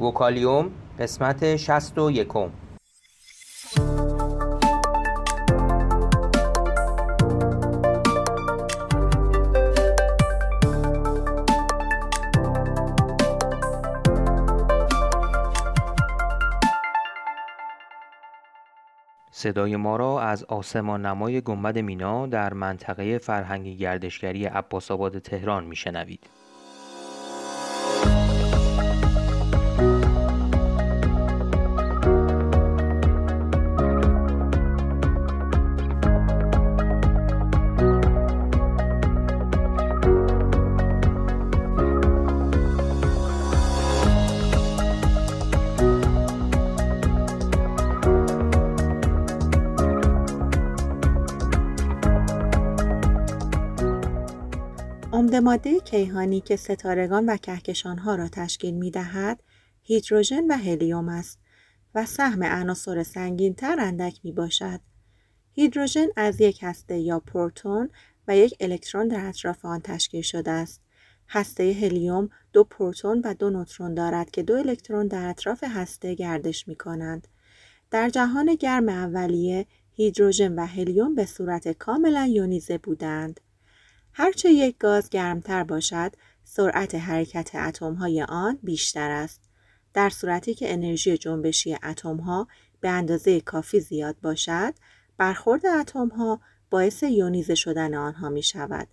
وکالیوم قسمت شست و یکم صدای ما را از آسمان نمای گنبد مینا در منطقه فرهنگی گردشگری عباسآباد تهران میشنوید. عمده ماده کیهانی که ستارگان و کهکشانها را تشکیل می دهد، هیدروژن و هلیوم است و سهم عناصر سنگینتر اندک می باشد. هیدروژن از یک هسته یا پروتون و یک الکترون در اطراف آن تشکیل شده است. هسته هلیوم دو پروتون و دو نوترون دارد که دو الکترون در اطراف هسته گردش می کنند. در جهان گرم اولیه، هیدروژن و هلیوم به صورت کاملا یونیزه بودند. هرچه یک گاز گرمتر باشد، سرعت حرکت های آن بیشتر است. در صورتی که انرژی جنبشی ها به اندازه کافی زیاد باشد، برخورد ها باعث یونیزه شدن آنها می شود.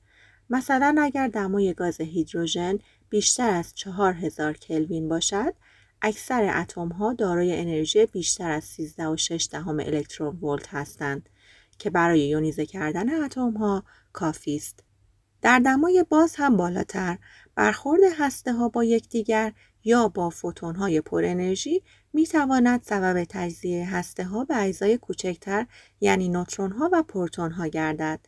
مثلا اگر دمای گاز هیدروژن بیشتر از 4000 کلوین باشد، اکثر ها دارای انرژی بیشتر از 13.6 دهم الکترون ولت هستند که برای یونیزه کردن ها کافی است. در دمای باز هم بالاتر برخورد هسته ها با یکدیگر یا با فوتون های پر انرژی می تواند سبب تجزیه هسته ها به اجزای کوچکتر یعنی نوترون ها و پروتون ها گردد.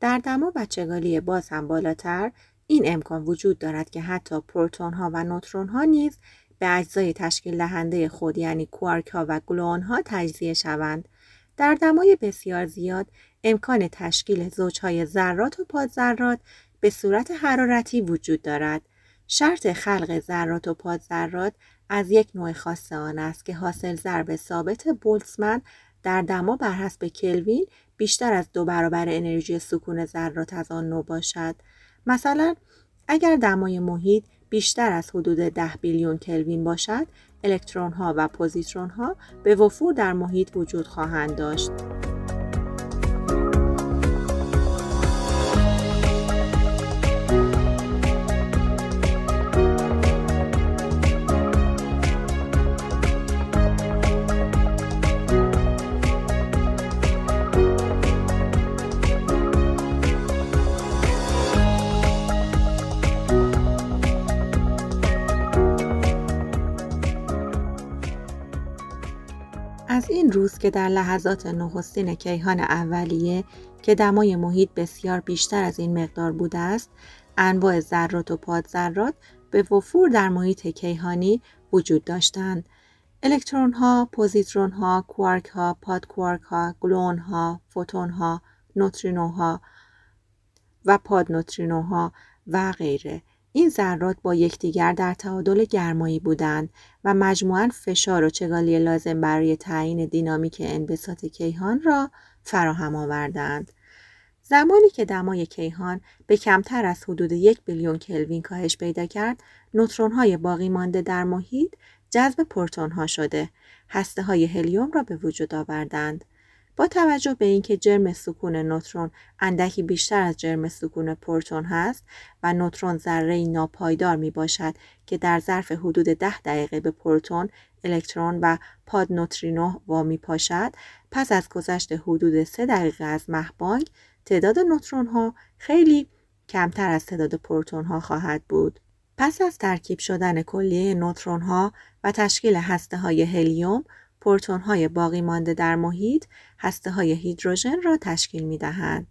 در دما بچگالی باز هم بالاتر این امکان وجود دارد که حتی پروتون ها و نوترون ها نیز به اجزای تشکیل دهنده خود یعنی کوارک ها و گلوون ها تجزیه شوند. در دمای بسیار زیاد امکان تشکیل زوجهای ذرات و پادذرات به صورت حرارتی وجود دارد. شرط خلق ذرات و پادذرات از یک نوع خاص آن است که حاصل ضرب ثابت بولتزمن در دما بر حسب کلوین بیشتر از دو برابر انرژی سکون ذرات از آن نوع باشد. مثلا اگر دمای محیط بیشتر از حدود 10 بیلیون کلوین باشد، الکترون ها و پوزیترون ها به وفور در محیط وجود خواهند داشت. از این روز که در لحظات نخستین کیهان اولیه که دمای محیط بسیار بیشتر از این مقدار بوده است انواع ذرات و پادذرات به وفور در محیط کیهانی وجود داشتند. الکترون ها، پوزیترون ها، کوارک ها، پادکوارک ها، گلون ها، فوتون ها، نوترینو ها و پادنوترینو ها و غیره. این ذرات با یکدیگر در تعادل گرمایی بودند و مجموعاً فشار و چگالی لازم برای تعیین دینامیک انبساط کیهان را فراهم آوردند. زمانی که دمای کیهان به کمتر از حدود یک بیلیون کلوین کاهش پیدا کرد، نوترون های باقی مانده در محیط جذب پروتون ها شده، هسته های هلیوم را به وجود آوردند. با توجه به اینکه جرم سکون نوترون اندکی بیشتر از جرم سکون پروتون هست و نوترون ذره ناپایدار می باشد که در ظرف حدود ده دقیقه به پروتون، الکترون و پاد نوترینو وامی پاشد پس از گذشت حدود سه دقیقه از مهبانگ تعداد نوترون ها خیلی کمتر از تعداد پروتون ها خواهد بود. پس از ترکیب شدن کلیه نوترون ها و تشکیل هسته های هلیوم پروتون های باقی مانده در محیط هسته های هیدروژن را تشکیل می دهند.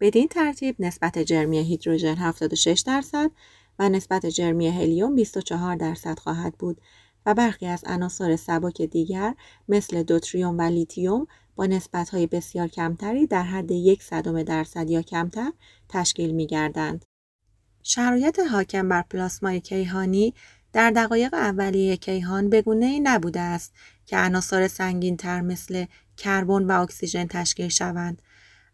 بدین ترتیب نسبت جرمی هیدروژن 76 درصد و نسبت جرمی هلیوم 24 درصد خواهد بود و برخی از عناصر سبک دیگر مثل دوتریوم و لیتیوم با نسبت های بسیار کمتری در حد یک صدم درصد یا کمتر تشکیل می گردند. شرایط حاکم بر پلاسمای کیهانی در دقایق اولیه کیهان بگونه ای نبوده است که عناصر سنگین تر مثل کربن و اکسیژن تشکیل شوند.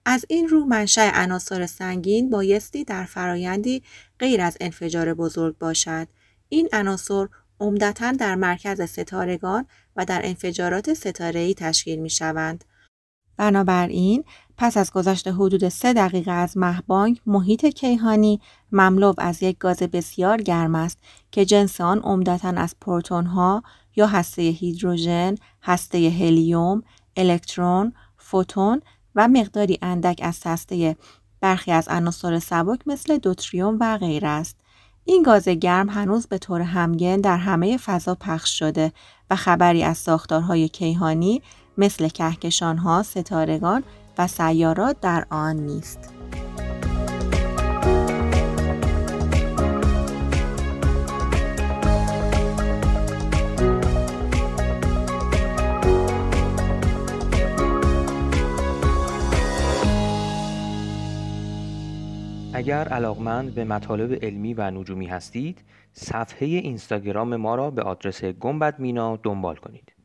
از این رو منشأ عناصر سنگین بایستی در فرایندی غیر از انفجار بزرگ باشد. این عناصر عمدتا در مرکز ستارگان و در انفجارات ستاره‌ای تشکیل می شوند. بنابراین پس از گذشت حدود سه دقیقه از مهبانگ محیط کیهانی مملو از یک گاز بسیار گرم است که جنس آن عمدتا از پروتون ها یا هسته هیدروژن، هسته هلیوم، الکترون، فوتون و مقداری اندک از هسته برخی از عناصر سبک مثل دوتریوم و غیر است. این گاز گرم هنوز به طور همگن در همه فضا پخش شده و خبری از ساختارهای کیهانی مثل کهکشانها، ستارگان و سیارات در آن نیست. اگر علاقمند به مطالب علمی و نجومی هستید صفحه اینستاگرام ما را به آدرس گنبد مینا دنبال کنید